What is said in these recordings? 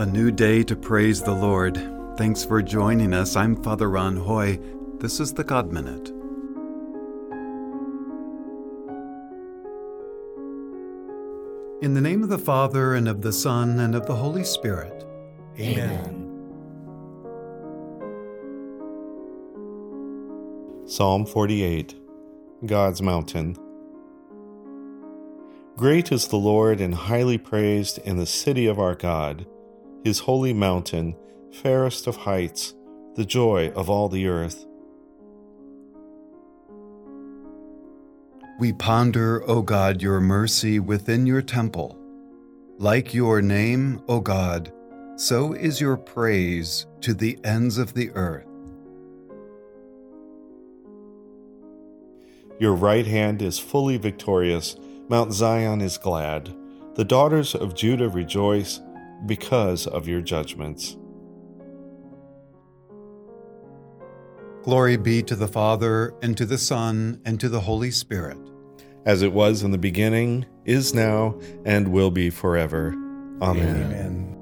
A new day to praise the Lord. Thanks for joining us. I'm Father Ron Hoy. This is the God Minute. In the name of the Father, and of the Son, and of the Holy Spirit. Amen. Psalm 48 God's Mountain. Great is the Lord and highly praised in the city of our God his holy mountain, fairest of heights, the joy of all the earth. We ponder, O God, your mercy within your temple. Like your name, O God, so is your praise to the ends of the earth. Your right hand is fully victorious, Mount Zion is glad. The daughters of Judah rejoice because of your judgments. Glory be to the Father, and to the Son, and to the Holy Spirit. As it was in the beginning, is now, and will be forever. Amen. Amen.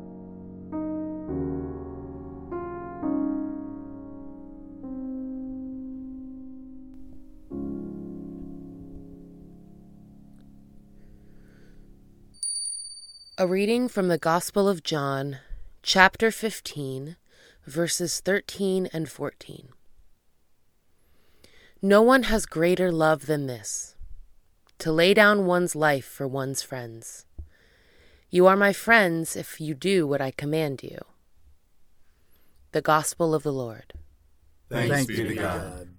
A reading from the Gospel of John, chapter 15, verses 13 and 14. No one has greater love than this to lay down one's life for one's friends. You are my friends if you do what I command you. The Gospel of the Lord. Thanks, Thanks be to God.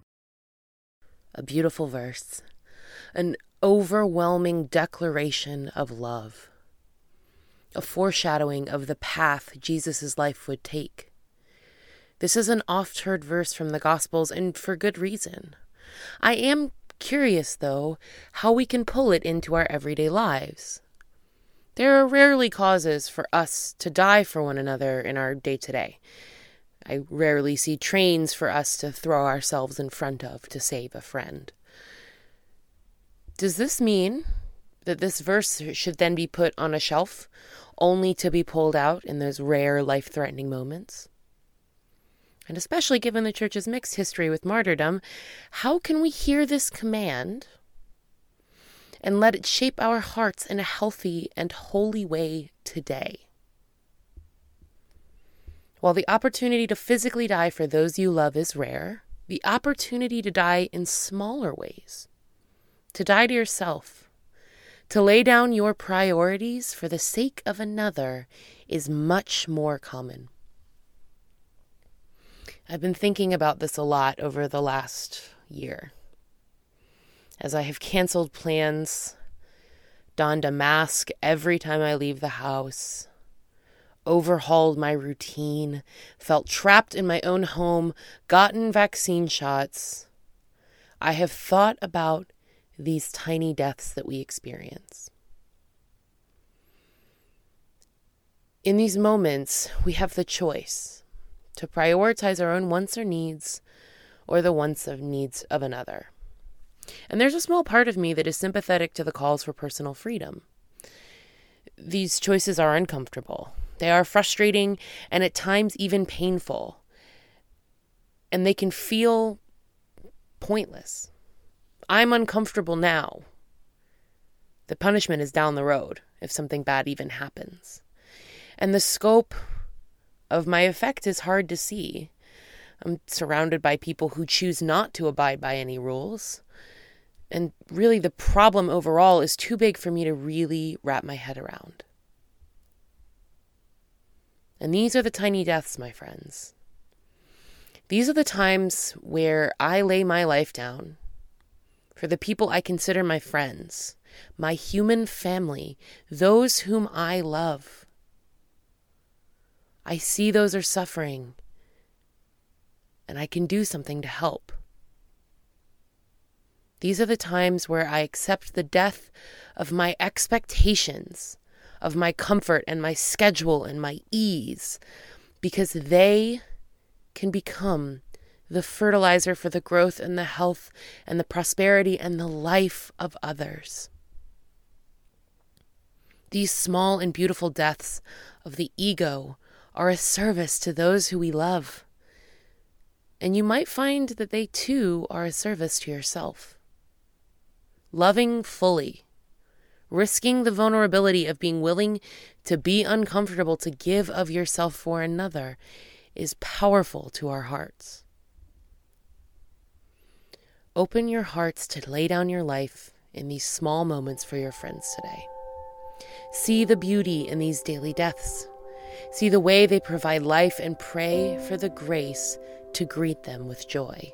A beautiful verse, an overwhelming declaration of love a foreshadowing of the path Jesus' life would take. This is an oft heard verse from the Gospels, and for good reason. I am curious, though, how we can pull it into our everyday lives. There are rarely causes for us to die for one another in our day to day. I rarely see trains for us to throw ourselves in front of to save a friend. Does this mean that this verse should then be put on a shelf, only to be pulled out in those rare life threatening moments? And especially given the church's mixed history with martyrdom, how can we hear this command and let it shape our hearts in a healthy and holy way today? While the opportunity to physically die for those you love is rare, the opportunity to die in smaller ways, to die to yourself, to lay down your priorities for the sake of another is much more common. I've been thinking about this a lot over the last year. As I have canceled plans, donned a mask every time I leave the house, overhauled my routine, felt trapped in my own home, gotten vaccine shots, I have thought about these tiny deaths that we experience. In these moments, we have the choice to prioritize our own wants or needs or the wants of needs of another. And there's a small part of me that is sympathetic to the calls for personal freedom. These choices are uncomfortable. They are frustrating and at times even painful. And they can feel pointless. I'm uncomfortable now. The punishment is down the road if something bad even happens. And the scope of my effect is hard to see. I'm surrounded by people who choose not to abide by any rules. And really, the problem overall is too big for me to really wrap my head around. And these are the tiny deaths, my friends. These are the times where I lay my life down for the people I consider my friends, my human family, those whom I love. I see those are suffering, and I can do something to help. These are the times where I accept the death of my expectations, of my comfort and my schedule and my ease, because they can become the fertilizer for the growth and the health and the prosperity and the life of others. These small and beautiful deaths of the ego are a service to those who we love. And you might find that they too are a service to yourself. Loving fully, risking the vulnerability of being willing to be uncomfortable to give of yourself for another is powerful to our hearts. Open your hearts to lay down your life in these small moments for your friends today. See the beauty in these daily deaths. See the way they provide life and pray for the grace to greet them with joy.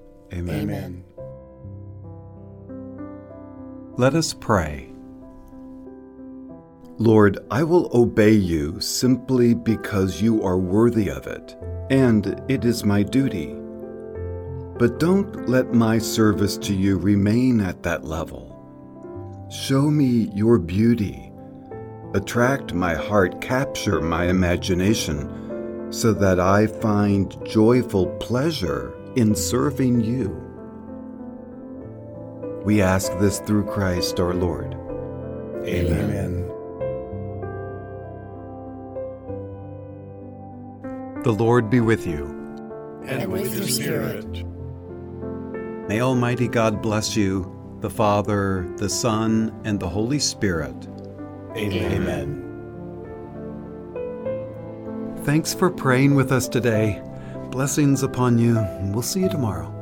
Amen. Amen. Let us pray. Lord, I will obey you simply because you are worthy of it, and it is my duty. But don't let my service to you remain at that level. Show me your beauty. Attract my heart, capture my imagination, so that I find joyful pleasure in serving you. We ask this through Christ our Lord. Amen. The Lord be with you. And with your spirit. May Almighty God bless you, the Father, the Son, and the Holy Spirit. Amen. Thanks for praying with us today. Blessings upon you. We'll see you tomorrow.